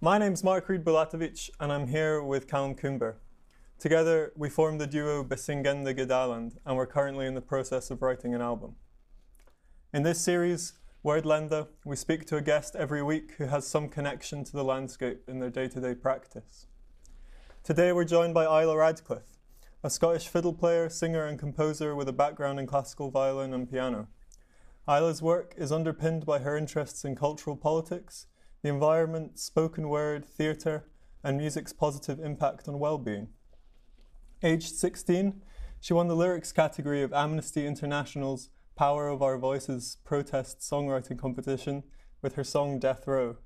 My name's Mark Reed Bulatovic, and I'm here with Callum Coomber. Together, we formed the duo Besingende Gedaland, and we're currently in the process of writing an album. In this series, Wordlenda, we speak to a guest every week who has some connection to the landscape in their day to day practice. Today, we're joined by Isla Radcliffe, a Scottish fiddle player, singer, and composer with a background in classical violin and piano. Isla's work is underpinned by her interests in cultural politics the environment, spoken word, theatre, and music's positive impact on well-being. Aged 16, she won the lyrics category of Amnesty International's Power of Our Voices protest songwriting competition with her song Death Row.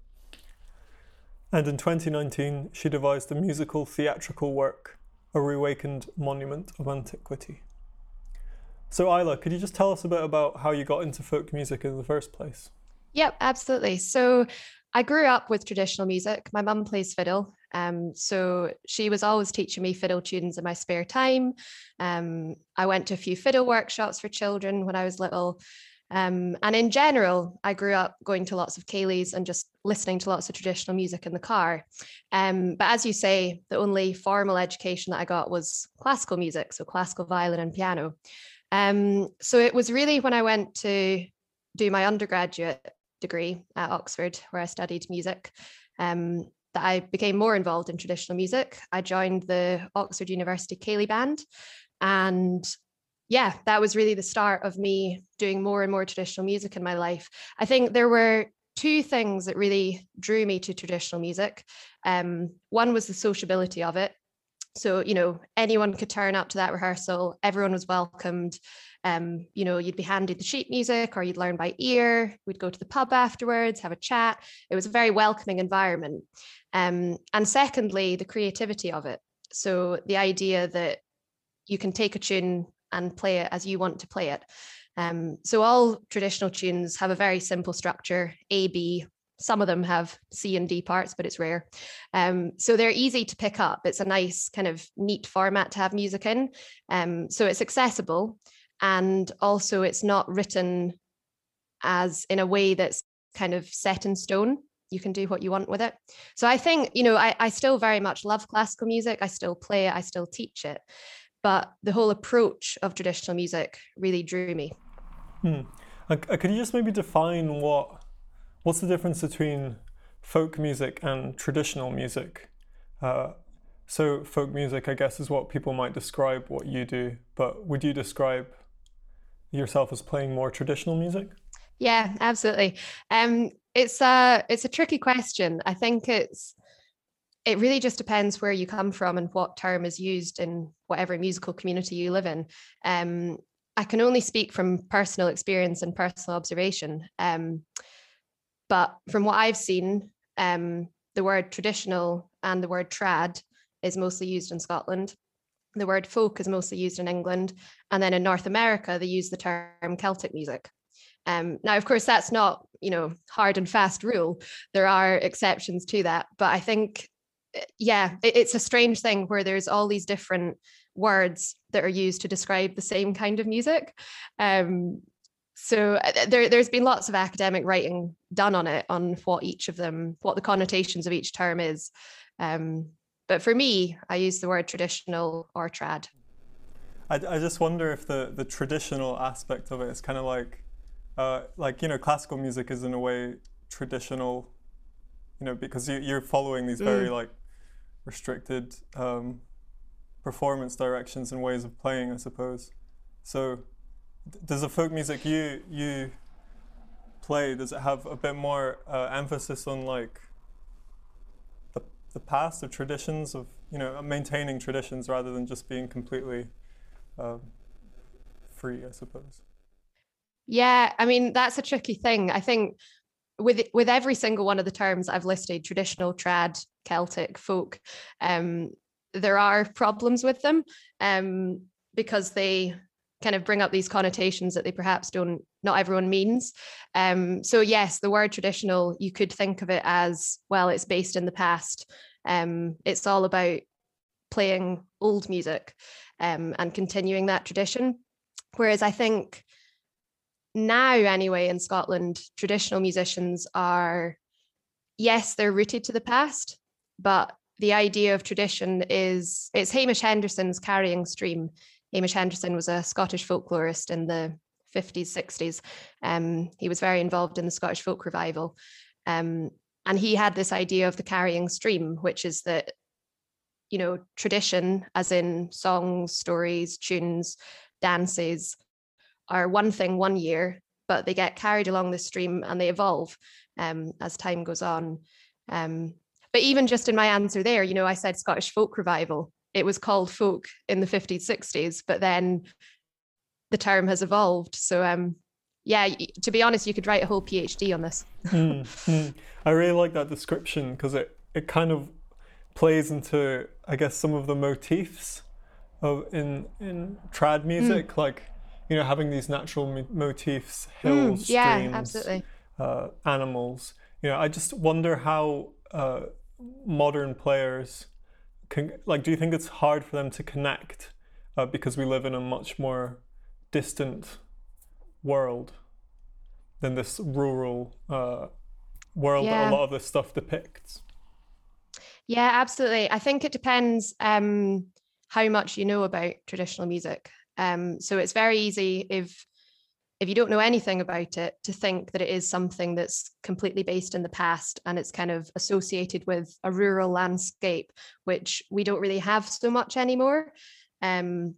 And in 2019, she devised a musical theatrical work, A Reawakened Monument of Antiquity. So, Isla, could you just tell us a bit about how you got into folk music in the first place? Yep, absolutely. So, I grew up with traditional music. My mum plays fiddle. Um, so she was always teaching me fiddle tunes in my spare time. Um, I went to a few fiddle workshops for children when I was little. Um, and in general, I grew up going to lots of ceilidhs and just listening to lots of traditional music in the car. Um, but as you say, the only formal education that I got was classical music, so classical violin and piano. Um, so it was really when I went to do my undergraduate degree at Oxford, where I studied music, um, that I became more involved in traditional music. I joined the Oxford University Ceilidh Band. And yeah, that was really the start of me doing more and more traditional music in my life. I think there were two things that really drew me to traditional music. Um, one was the sociability of it. So, you know, anyone could turn up to that rehearsal, everyone was welcomed. Um, you know, you'd be handed the sheet music or you'd learn by ear. We'd go to the pub afterwards, have a chat. It was a very welcoming environment. Um, and secondly, the creativity of it. So the idea that you can take a tune and play it as you want to play it. Um, so all traditional tunes have a very simple structure, A, B, some of them have C and D parts, but it's rare. Um, so they're easy to pick up. It's a nice kind of neat format to have music in. Um, so it's accessible and also it's not written as in a way that's kind of set in stone you can do what you want with it so i think you know I, I still very much love classical music i still play it i still teach it but the whole approach of traditional music really drew me hmm. uh, could you just maybe define what what's the difference between folk music and traditional music uh, so folk music i guess is what people might describe what you do but would you describe yourself as playing more traditional music? Yeah, absolutely. Um, it's a it's a tricky question. I think it's it really just depends where you come from and what term is used in whatever musical community you live in. Um, I can only speak from personal experience and personal observation. Um, but from what I've seen, um, the word traditional and the word trad is mostly used in Scotland. The word folk is mostly used in England. And then in North America, they use the term Celtic music. Um, now, of course, that's not, you know, hard and fast rule. There are exceptions to that. But I think, eh, yeah, it, it's a strange thing where there's all these different words that are used to describe the same kind of music. Um, so uh, there, there's been lots of academic writing done on it, on what each of them, what the connotations of each term is. Um, but for me, I use the word traditional or trad. I, I just wonder if the, the traditional aspect of it is kind of like, uh, like, you know, classical music is in a way traditional, you know, because you, you're following these very mm. like restricted um, performance directions and ways of playing, I suppose. So, does the folk music you you play does it have a bit more uh, emphasis on like the the past, the traditions of you know maintaining traditions rather than just being completely uh, free, I suppose. Yeah, I mean that's a tricky thing. I think with with every single one of the terms I've listed, traditional, trad, Celtic, folk, um, there are problems with them um, because they kind of bring up these connotations that they perhaps don't not everyone means. Um, so yes the word traditional you could think of it as well it's based in the past. Um, it's all about playing old music um, and continuing that tradition. Whereas i think now anyway in scotland traditional musicians are yes, they're rooted to the past, but the idea of tradition is it's Hamish Henderson's carrying stream. Hamish Henderson was a Scottish folklorist in the 50s, 60s. Um, he was very involved in the Scottish folk revival. Um, and he had this idea of the carrying stream, which is that, you know, tradition, as in songs, stories, tunes, dances, are one thing one year, but they get carried along the stream and they evolve um, as time goes on. Um, but even just in my answer there, you know, I said Scottish folk revival. It was called folk in the 50s, 60s, but then the term has evolved. So um, yeah, to be honest, you could write a whole PhD on this. mm, mm. I really like that description because it, it kind of plays into, I guess, some of the motifs of in in trad music, mm. like you know, having these natural mo- motifs, hills, yeah, streams, absolutely. Uh, animals. You know, I just wonder how uh, modern players can like. Do you think it's hard for them to connect uh, because we live in a much more distant world than this rural uh, world yeah. that a lot of this stuff depicts. Yeah, absolutely. I think it depends um, how much you know about traditional music. Um, so it's very easy if if you don't know anything about it to think that it is something that's completely based in the past and it's kind of associated with a rural landscape, which we don't really have so much anymore. Um,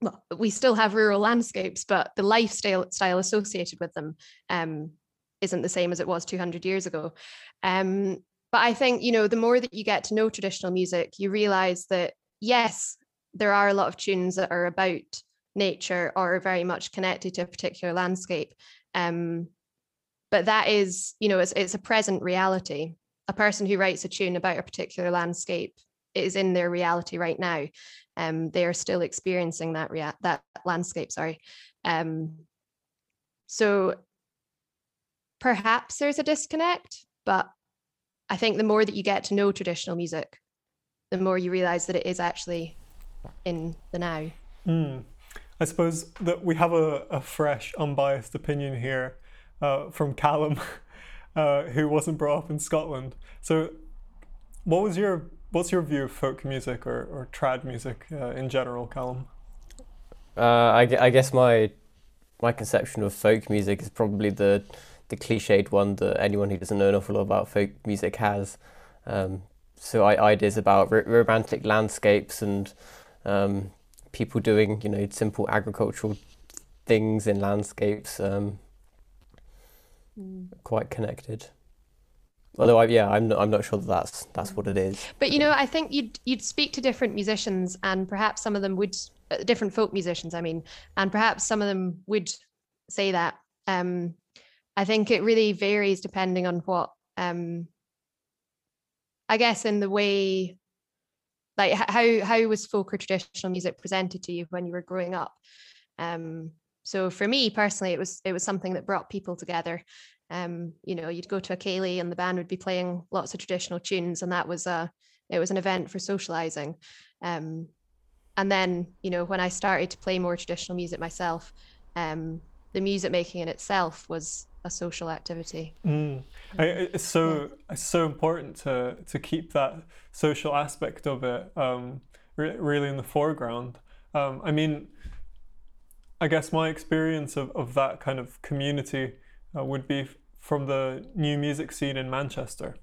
well, we still have rural landscapes, but the lifestyle style associated with them um, isn't the same as it was 200 years ago. Um, but I think, you know, the more that you get to know traditional music, you realize that, yes, there are a lot of tunes that are about nature or are very much connected to a particular landscape. Um, but that is, you know, it's, it's a present reality. A person who writes a tune about a particular landscape is in their reality right now um, they are still experiencing that rea- that landscape. Sorry. Um, so perhaps there's a disconnect, but I think the more that you get to know traditional music, the more you realize that it is actually in the now. Mm. I suppose that we have a, a fresh, unbiased opinion here uh, from Callum, uh, who wasn't brought up in Scotland. So, what was your what's your view of folk music or, or trad music uh, in general, Callum? Uh, I, I guess my my conception of folk music is probably the the cliched one that anyone who doesn't know an awful lot about folk music has. Um, so I, ideas about r- romantic landscapes and um, people doing you know simple agricultural things in landscapes. Um, mm. Quite connected. Although, I, yeah, I'm not, I'm not sure that that's that's what it is. But you know, I think you'd you'd speak to different musicians, and perhaps some of them would uh, different folk musicians. I mean, and perhaps some of them would say that. Um, I think it really varies depending on what. Um, I guess in the way, like how how was folk or traditional music presented to you when you were growing up? Um, so for me personally, it was it was something that brought people together um, you know, you'd go to a ceilidh and the band would be playing lots of traditional tunes, and that was a it was an event for socializing. Um, and then, you know, when I started to play more traditional music myself, um, the music making in itself was a social activity. Mm. I, it's so it's so important to to keep that social aspect of it um, re- really in the foreground. Um, I mean, I guess my experience of, of that kind of community uh, would be from the new music scene in Manchester.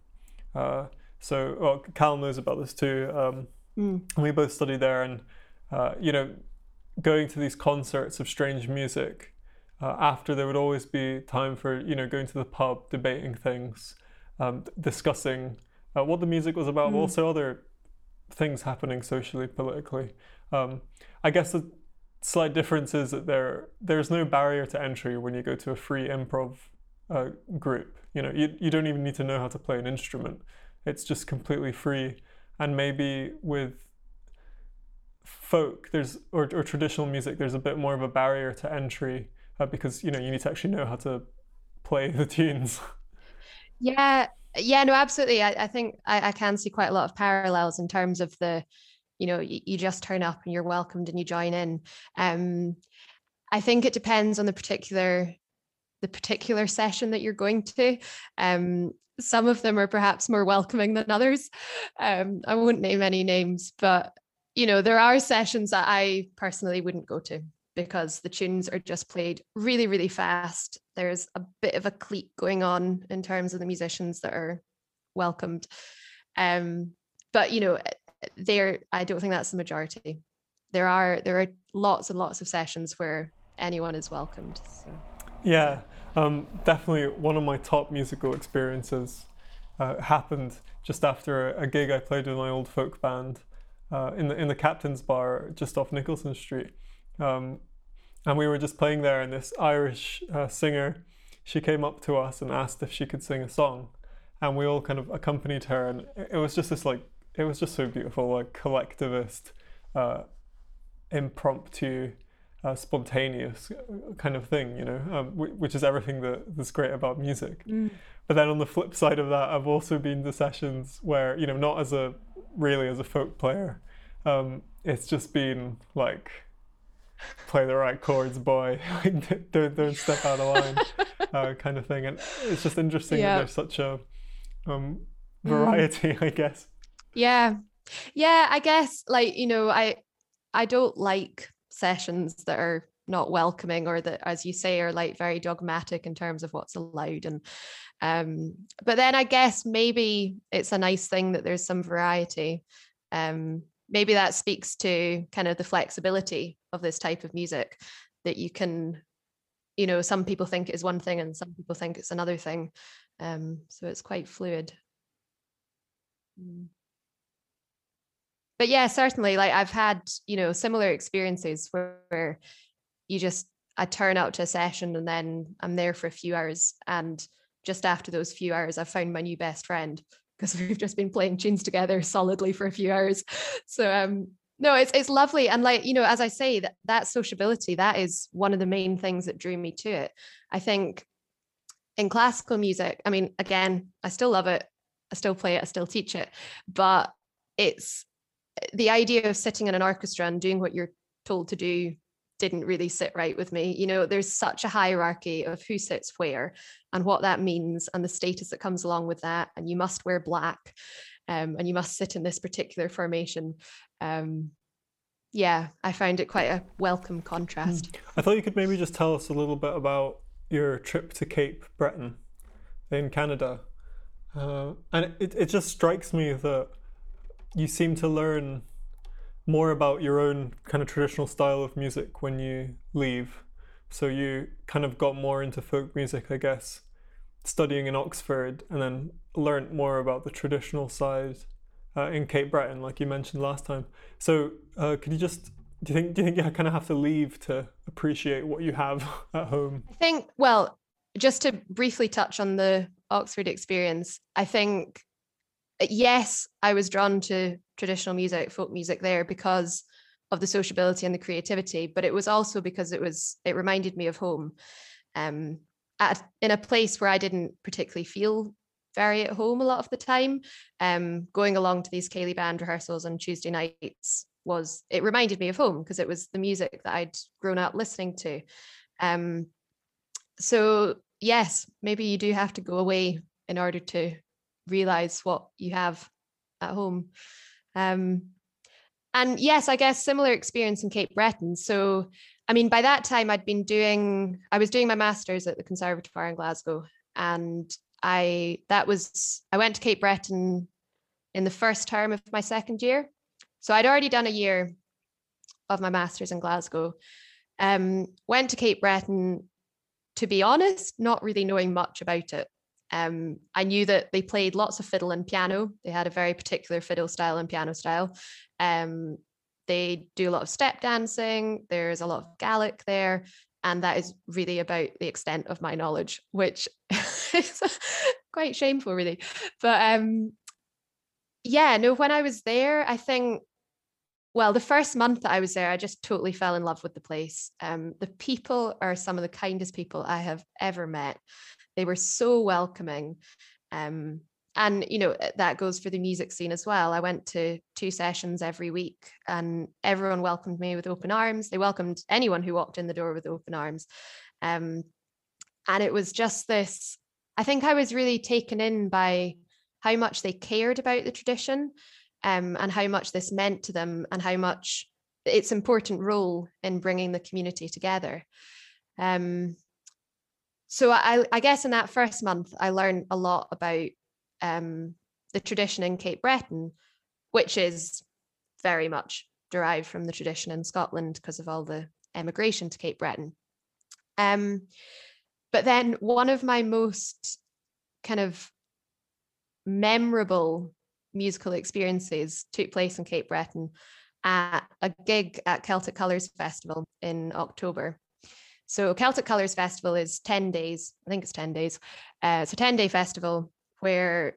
Uh, so, well, Cal knows about this too. Um, mm. We both studied there, and uh, you know, going to these concerts of strange music. Uh, after there would always be time for you know going to the pub, debating things, um, discussing uh, what the music was about, mm. but also other things happening socially, politically. Um, I guess the slight difference is that there there's no barrier to entry when you go to a free improv uh, group. You know, you, you don't even need to know how to play an instrument. It's just completely free. And maybe with folk, there's or, or traditional music, there's a bit more of a barrier to entry uh, because you know you need to actually know how to play the tunes. Yeah, yeah, no, absolutely. I, I think I, I can see quite a lot of parallels in terms of the you know you, you just turn up and you're welcomed and you join in um i think it depends on the particular the particular session that you're going to um some of them are perhaps more welcoming than others. Um, I won't name any names, but you know, there are sessions that I personally wouldn't go to because the tunes are just played really, really fast. There's a bit of a clique going on in terms of the musicians that are welcomed. Um, but you know, there I don't think that's the majority. There are there are lots and lots of sessions where anyone is welcomed. So. Yeah, um, definitely one of my top musical experiences uh, happened just after a gig I played with my old folk band uh, in the in the Captain's Bar just off Nicolson Street, um, and we were just playing there, and this Irish uh, singer, she came up to us and asked if she could sing a song, and we all kind of accompanied her, and it was just this like it was just so beautiful, like collectivist, uh, impromptu uh, spontaneous uh, kind of thing, you know, um, which is everything that, that's great about music. Mm. But then on the flip side of that, I've also been to sessions where, you know, not as a really as a folk player, um, it's just been like, play the right chords, boy, like, don't, don't step out of line, uh, kind of thing. And it's just interesting yeah. that there's such a um, variety, mm. I guess. Yeah. Yeah, I guess like, you know, I I don't like sessions that are not welcoming or that as you say are like very dogmatic in terms of what's allowed and um but then i guess maybe it's a nice thing that there's some variety um maybe that speaks to kind of the flexibility of this type of music that you can you know some people think it is one thing and some people think it's another thing um so it's quite fluid mm but yeah, certainly. Like I've had, you know, similar experiences where, where you just I turn out to a session and then I'm there for a few hours. And just after those few hours, I've found my new best friend because we've just been playing tunes together solidly for a few hours. So um no, it's it's lovely. And like, you know, as I say, that that sociability, that is one of the main things that drew me to it. I think in classical music, I mean, again, I still love it. I still play it, I still teach it, but it's the idea of sitting in an orchestra and doing what you're told to do didn't really sit right with me. You know, there's such a hierarchy of who sits where and what that means and the status that comes along with that. And you must wear black um, and you must sit in this particular formation. Um, yeah, I found it quite a welcome contrast. I thought you could maybe just tell us a little bit about your trip to Cape Breton in Canada. Uh, and it, it just strikes me that you seem to learn more about your own kind of traditional style of music when you leave. So you kind of got more into folk music, I guess, studying in Oxford, and then learned more about the traditional side uh, in Cape Breton, like you mentioned last time. So uh, could you just do you think do you think you kind of have to leave to appreciate what you have at home? I think well, just to briefly touch on the Oxford experience, I think yes, I was drawn to traditional music, folk music there because of the sociability and the creativity, but it was also because it was it reminded me of home. Um, at in a place where I didn't particularly feel very at home a lot of the time. Um, going along to these Ceilidh band rehearsals on Tuesday nights was it reminded me of home because it was the music that I'd grown up listening to. Um, so yes, maybe you do have to go away in order to realize what you have at home. Um, and yes, I guess similar experience in Cape Breton. So, I mean, by that time, I'd been doing, I was doing my master's at the Conservatoire in Glasgow. And I, that was, I went to Cape Breton in the first term of my second year. So I'd already done a year of my master's in Glasgow. Um, went to Cape Breton, to be honest, not really knowing much about it. Um, I knew that they played lots of fiddle and piano. They had a very particular fiddle style and piano style. Um, they do a lot of step dancing. There's a lot of Gaelic there. And that is really about the extent of my knowledge, which is quite shameful, really. But um, yeah, no, when I was there, I think, well, the first month that I was there, I just totally fell in love with the place. Um, the people are some of the kindest people I have ever met. They were so welcoming. Um, and you know that goes for the music scene as well i went to two sessions every week and everyone welcomed me with open arms they welcomed anyone who walked in the door with open arms um, and it was just this I think I was really taken in by how much they cared about the tradition um, and how much this meant to them and how much its important role in bringing the community together. Um, so I, I, guess in that first month, I learned a lot about um, the tradition in Cape Breton, which is very much derived from the tradition in Scotland because of all the emigration to Cape Breton. Um, but then one of my most kind of memorable musical experiences took place in Cape Breton at a gig at Celtic Colours Festival in October. So Celtic Colours Festival is 10 days, I think it's 10 days. Uh, it's a 10 day festival where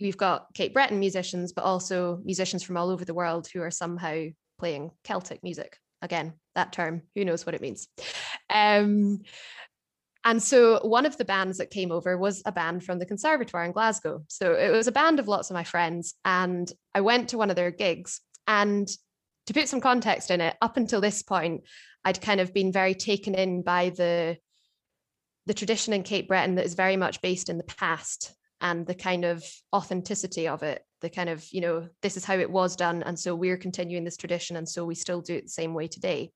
we've got Cape Breton musicians, but also musicians from all over the world who are somehow playing Celtic music. Again, that term, who knows what it means. Um, and so one of the bands that came over was a band from the Conservatoire in Glasgow. So it was a band of lots of my friends. And I went to one of their gigs. And to put some context in it, up until this point, I'd kind of been very taken in by the the tradition in Cape Breton that is very much based in the past and the kind of authenticity of it the kind of you know this is how it was done and so we're continuing this tradition and so we still do it the same way today.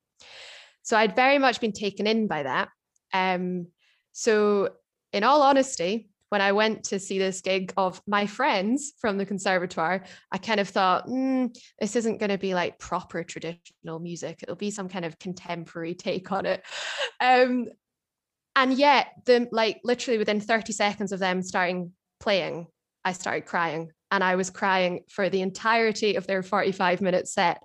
So i'd very much been taken in by that. Um, so in all honesty when i went to see this gig of my friends from the conservatoire i kind of thought mm, this isn't going to be like proper traditional music. It'll be some kind of contemporary take on it. Um, and yet the like literally within 30 seconds of them starting playing, I started crying. And I was crying for the entirety of their 45 minute set.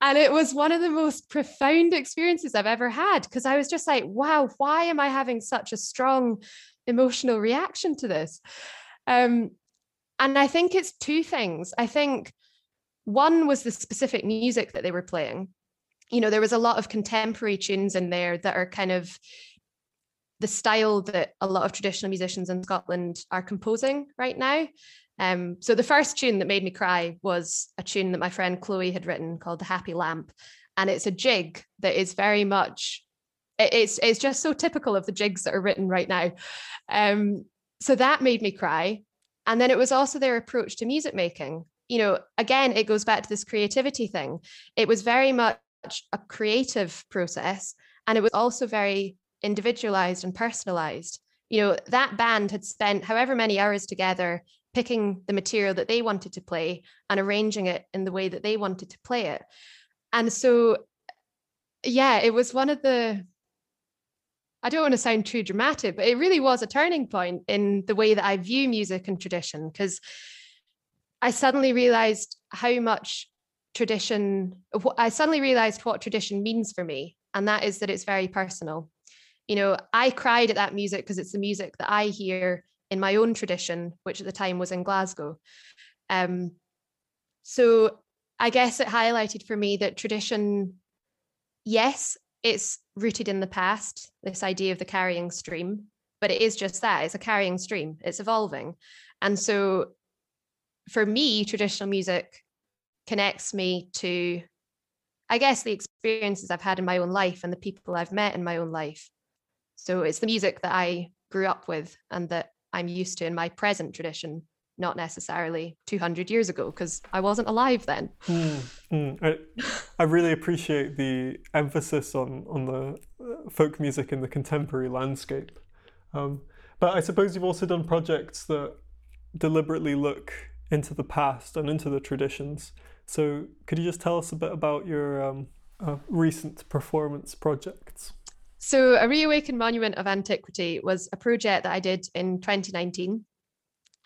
And it was one of the most profound experiences I've ever had because I was just like, wow, why am I having such a strong emotional reaction to this? Um, and I think it's two things. I think one was the specific music that they were playing. You know, there was a lot of contemporary tunes in there that are kind of the style that a lot of traditional musicians in Scotland are composing right now. Um, so the first tune that made me cry was a tune that my friend Chloe had written called "The Happy Lamp," and it's a jig that is very much it's it's just so typical of the jigs that are written right now. Um, so that made me cry, and then it was also their approach to music making. You know, again, it goes back to this creativity thing. It was very much a creative process, and it was also very individualized and personalized. You know, that band had spent however many hours together picking the material that they wanted to play and arranging it in the way that they wanted to play it. And so, yeah, it was one of the, I don't want to sound too dramatic, but it really was a turning point in the way that I view music and tradition because I suddenly realized how much tradition, I suddenly realized what tradition means for me. And that is that it's very personal you know, I cried at that music because it's the music that I hear in my own tradition, which at the time was in Glasgow. Um, so I guess it highlighted for me that tradition, yes, it's rooted in the past, this idea of the carrying stream, but it is just that it's a carrying stream, it's evolving. And so for me, traditional music connects me to, I guess, the experiences I've had in my own life and the people I've met in my own life. So it's the music that I grew up with and that I'm used to in my present tradition, not necessarily 200 years ago, because I wasn't alive then. Mm, mm. I, I, really appreciate the emphasis on, on the uh, folk music in the contemporary landscape. Um, but I suppose you've also done projects that deliberately look into the past and into the traditions. So could you just tell us a bit about your um, uh, recent performance projects? So, a Reawakened Monument of Antiquity was a project that I did in 2019,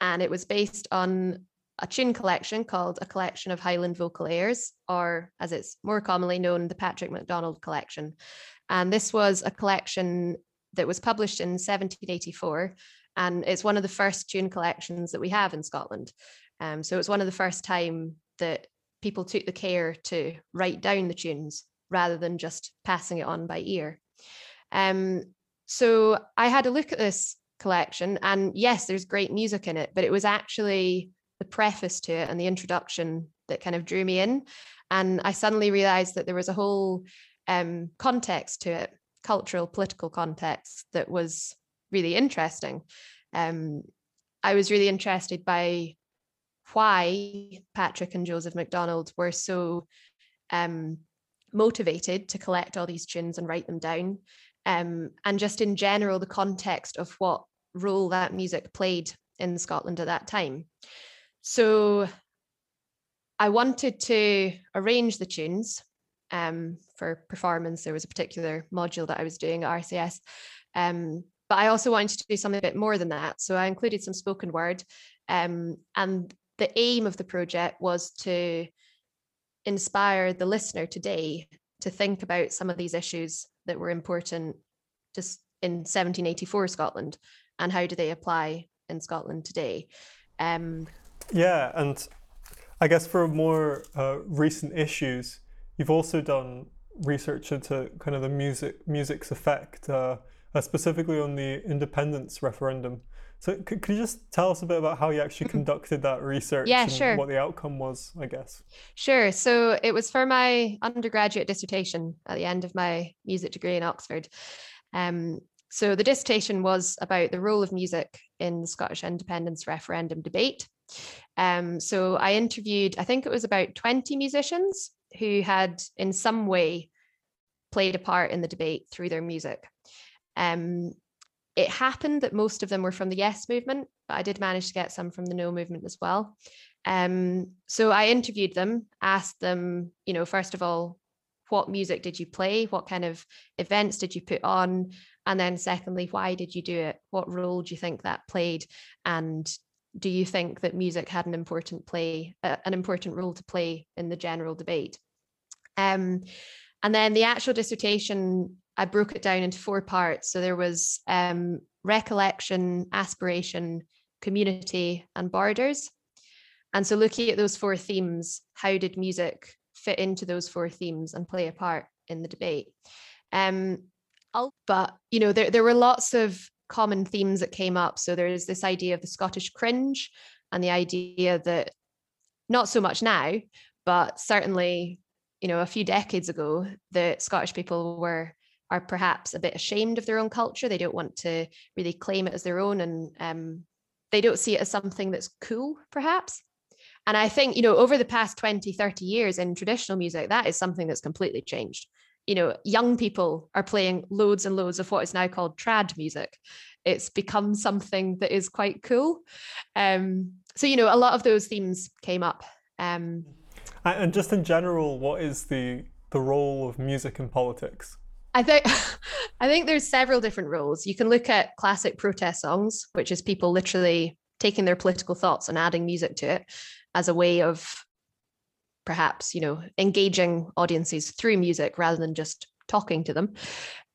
and it was based on a tune collection called A Collection of Highland Vocal Airs, or as it's more commonly known, the Patrick MacDonald Collection. And this was a collection that was published in 1784, and it's one of the first tune collections that we have in Scotland. Um, so, it's one of the first time that people took the care to write down the tunes rather than just passing it on by ear. Um, so I had a look at this collection, and yes, there's great music in it, but it was actually the preface to it and the introduction that kind of drew me in. And I suddenly realized that there was a whole um, context to it, cultural, political context that was really interesting. um, I was really interested by why Patrick and Joseph MacDonald were so um, motivated to collect all these tunes and write them down. Um, and just in general, the context of what role that music played in Scotland at that time. So I wanted to arrange the tunes um, for performance. There was a particular module that I was doing at RCS. Um, but I also wanted to do something a bit more than that. So I included some spoken word. Um, and the aim of the project was to inspire the listener today to think about some of these issues that were important just in 1784 Scotland and how do they apply in Scotland today. Um, yeah, and I guess for more uh, recent issues, you've also done research into kind of the music music's effect, uh, uh, specifically on the independence referendum. So could, could you just tell us a bit about how you actually conducted that research yeah, and sure. what the outcome was, I guess? Sure. So it was for my undergraduate dissertation at the end of my music degree in Oxford. Um, so the dissertation was about the role of music in the Scottish independence referendum debate. Um, so I interviewed, I think it was about 20 musicians who had in some way played a part in the debate through their music. Um, it happened that most of them were from the Yes movement, but I did manage to get some from the No movement as well. Um, so I interviewed them, asked them, you know, first of all, what music did you play? What kind of events did you put on? And then, secondly, why did you do it? What role do you think that played? And do you think that music had an important play, uh, an important role to play in the general debate? Um, and then the actual dissertation I broke it down into four parts. So there was um, recollection, aspiration, community, and borders. And so looking at those four themes, how did music fit into those four themes and play a part in the debate? Um, but you know, there there were lots of common themes that came up. So there is this idea of the Scottish cringe and the idea that not so much now, but certainly, you know, a few decades ago, the Scottish people were are perhaps a bit ashamed of their own culture. They don't want to really claim it as their own and um, they don't see it as something that's cool, perhaps. And I think, you know, over the past 20, 30 years in traditional music, that is something that's completely changed. You know, young people are playing loads and loads of what is now called trad music. It's become something that is quite cool. Um, so, you know, a lot of those themes came up. Um, and just in general, what is the the role of music in politics? I think I think there's several different roles. You can look at classic protest songs, which is people literally taking their political thoughts and adding music to it as a way of perhaps, you know, engaging audiences through music rather than just talking to them.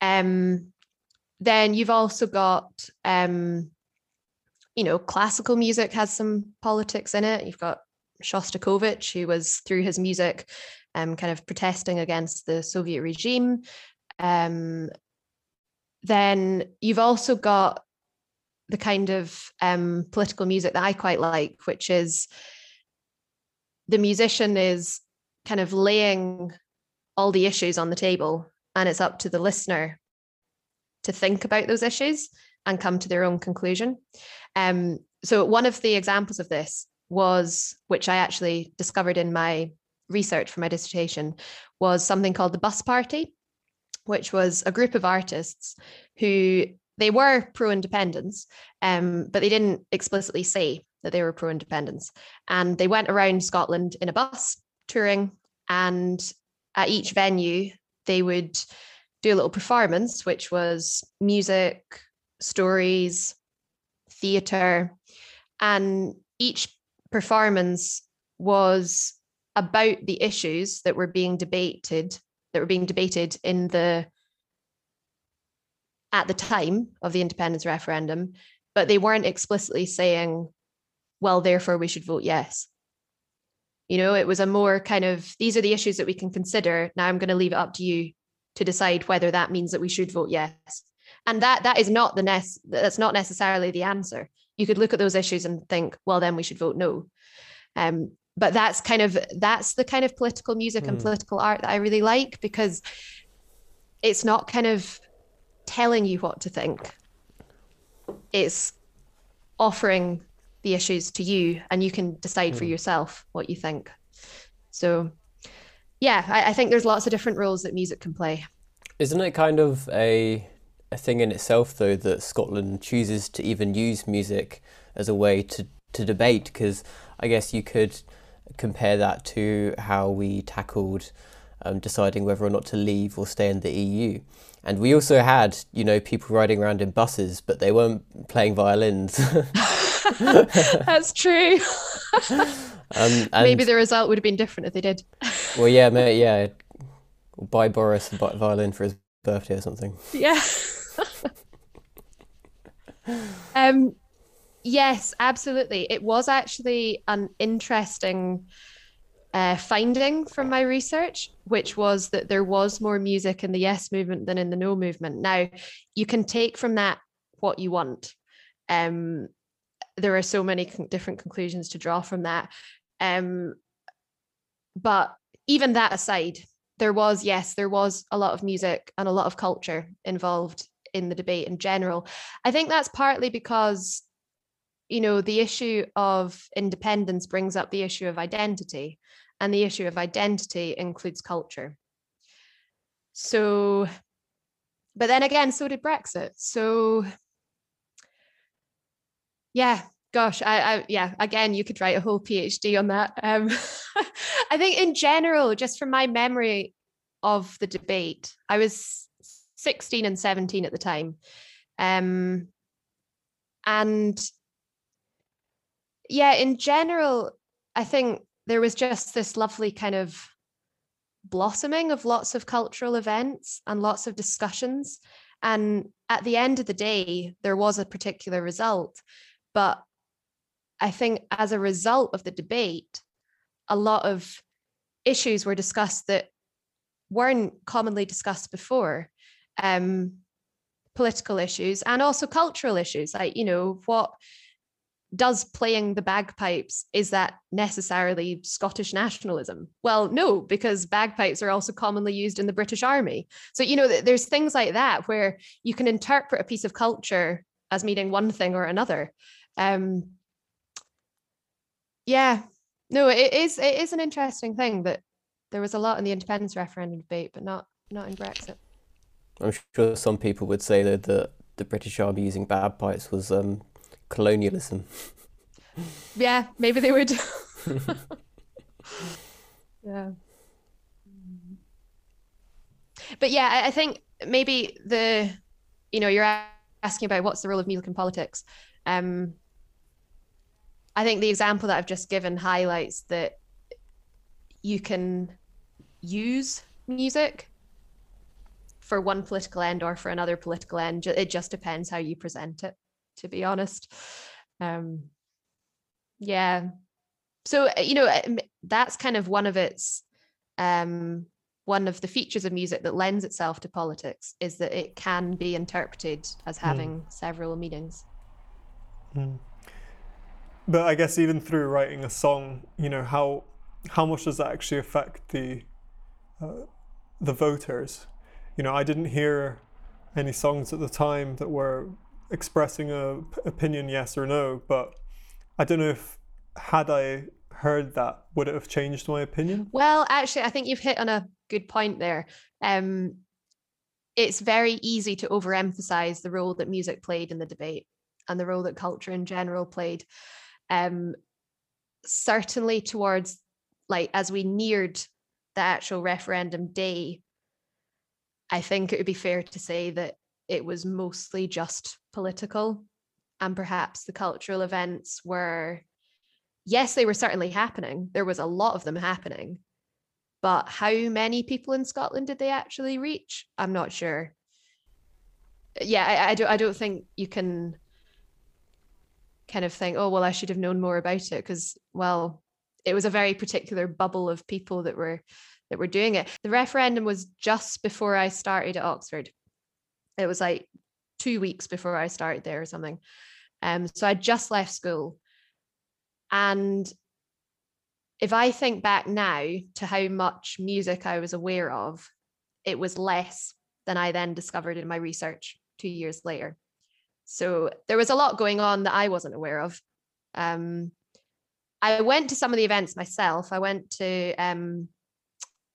Um, then you've also got um, you know, classical music has some politics in it. You've got Shostakovich, who was through his music um, kind of protesting against the Soviet regime. Um, then you've also got the kind of um, political music that I quite like, which is the musician is kind of laying all the issues on the table, and it's up to the listener to think about those issues and come to their own conclusion. Um, so, one of the examples of this was, which I actually discovered in my research for my dissertation, was something called the bus party which was a group of artists who they were pro independence, um, but they didn't explicitly say that they were pro independence. And they went around Scotland in a bus touring, and at each venue, they would do a little performance, which was music, stories, theatre. And each performance was about the issues that were being debated that were being debated in the at the time of the independence referendum, but they weren't explicitly saying, well, therefore we should vote yes. You know, it was a more kind of these are the issues that we can consider. Now I'm going to leave it up to you to decide whether that means that we should vote yes. And that that is not the nest that's not necessarily the answer. You could look at those issues and think, well, then we should vote no. Um, but that's kind of that's the kind of political music mm. and hmm. political art that I really like because it's not kind of telling you what to think. It's offering the issues to you and you can decide mm. for hmm. yourself what you think. So, yeah, I, I think there's lots of different roles that music can play. Isn't it kind of a a thing in itself, though, that Scotland chooses to even use music as a way to, to debate? Because I guess you could compare that to how we tackled um, deciding whether or not to leave or stay in the EU. And we also had, you know, people riding around in buses, but they weren't playing violins. That's true. um, Maybe the result would have been different if they did. well, yeah, mate, yeah. Buy Boris a violin for his birthday or something. Yeah. um, yes, absolutely. It was actually an interesting uh, finding from my research, which was that there was more music in the yes movement than in the no movement. Now, you can take from that what you want. Um, there are so many con- different conclusions to draw from that. Um, but even that aside, there was, yes, there was a lot of music and a lot of culture involved in the debate in general. I think that's partly because, you know, the issue of independence brings up the issue of identity, and the issue of identity includes culture. So, but then again, so did Brexit. So, yeah, gosh, I, I, yeah, again, you could write a whole PhD on that. Um, I think in general, just from my memory of the debate, I was 16 and 17 at the time. Um, and yeah, in general, I think there was just this lovely kind of blossoming of lots of cultural events and lots of discussions. And at the end of the day, there was a particular result. But I think as a result of the debate, a lot of issues were discussed that weren't commonly discussed before. Um, political issues and also cultural issues, like, you know, what does playing the bagpipes is that necessarily scottish nationalism? Well no because bagpipes are also commonly used in the british army. So you know there's things like that where you can interpret a piece of culture as meaning one thing or another. Um yeah no it is it is an interesting thing that there was a lot in the independence referendum debate but not not in brexit. I'm sure some people would say that the the british army using bagpipes was um colonialism. Yeah maybe they would. Yeah. But yeah I, think maybe the you know you're asking about what's the role of music in politics. Um I think the example that I've just given highlights that you can use music for one political end or for another political end. It just depends how you present it, to be honest. Um, yeah. So, uh, you know, um, that's kind of one of its, um, one of the features of music that lends itself to politics is that it can be interpreted as hmm. having mm. several meanings. Mm but I guess even through writing a song, you know how how much does that actually affect the uh, the voters? You know, I didn't hear any songs at the time that were expressing a p- opinion, yes or no, but I don't know if had I heard that, would it have changed my opinion? Well, actually, I think you've hit on a good point there. Um, it's very easy to overemphasize the role that music played in the debate and the role that culture in general played um, certainly towards like as we neared the actual referendum day, I think it would be fair to say that it was mostly just political and perhaps the cultural events were yes they were certainly happening there was a lot of them happening but how many people in scotland did they actually reach i'm not sure yeah i, I don't i don't think you can kind of think, oh, well, I should have known more about it because, well, it was a very particular bubble of people that were that were doing it. The referendum was just before I started at Oxford. It was like two weeks before I started there or something. Um, so I just left school. And if I think back now to how much music I was aware of, it was less than I then discovered in my research two years later. So there was a lot going on that I wasn't aware of. Um, I went to some of the events myself. I went to um,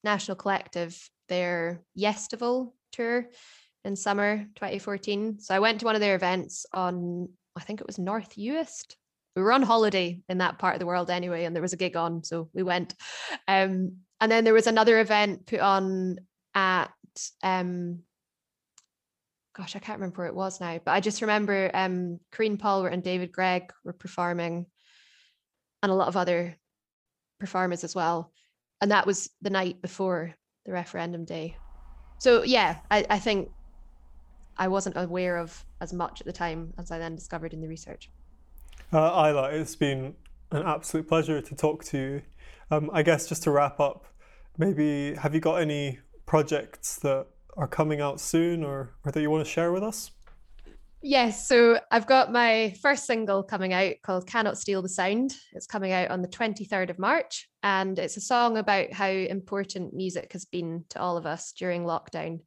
National Collective, their Yestival tour in summer 2014. So I went to one of their events on, I think it was North Uist. We were on holiday in that part of the world anyway, and there was a gig on, so we went. Um, and then there was another event put on at um, gosh, I can't remember where it was now, but I just remember um Polwart and David Greig were performing and a lot of other performers as well. And that was the night before the referendum day. So yeah, I, I think I wasn't aware of as much at the time as I then discovered in the research. Uh, Isla, it's been an absolute pleasure to talk to you. Um, I guess just to wrap up, maybe have you got any projects that are coming out soon or, or that you want to share with us? Yes, so I've got my first single coming out called Cannot Steal the Sound. It's coming out on the 23rd of March, and it's a song about how important music has been to all of us during lockdown.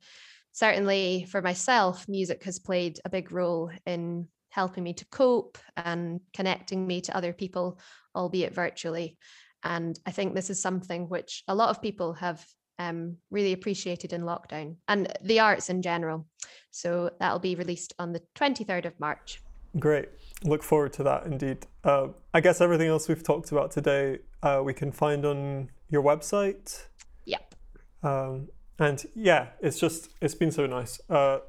Certainly for myself, music has played a big role in helping me to cope and connecting me to other people, albeit virtually. And I think this is something which a lot of people have um, really appreciated in lockdown and the arts in general. So that'll be released on the 23rd of March. Great. Look forward to that indeed. Uh, I guess everything else we've talked about today uh, we can find on your website. Yep. Um, and yeah, it's just, it's been so nice. Uh,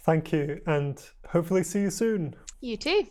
thank you and hopefully see you soon. You too.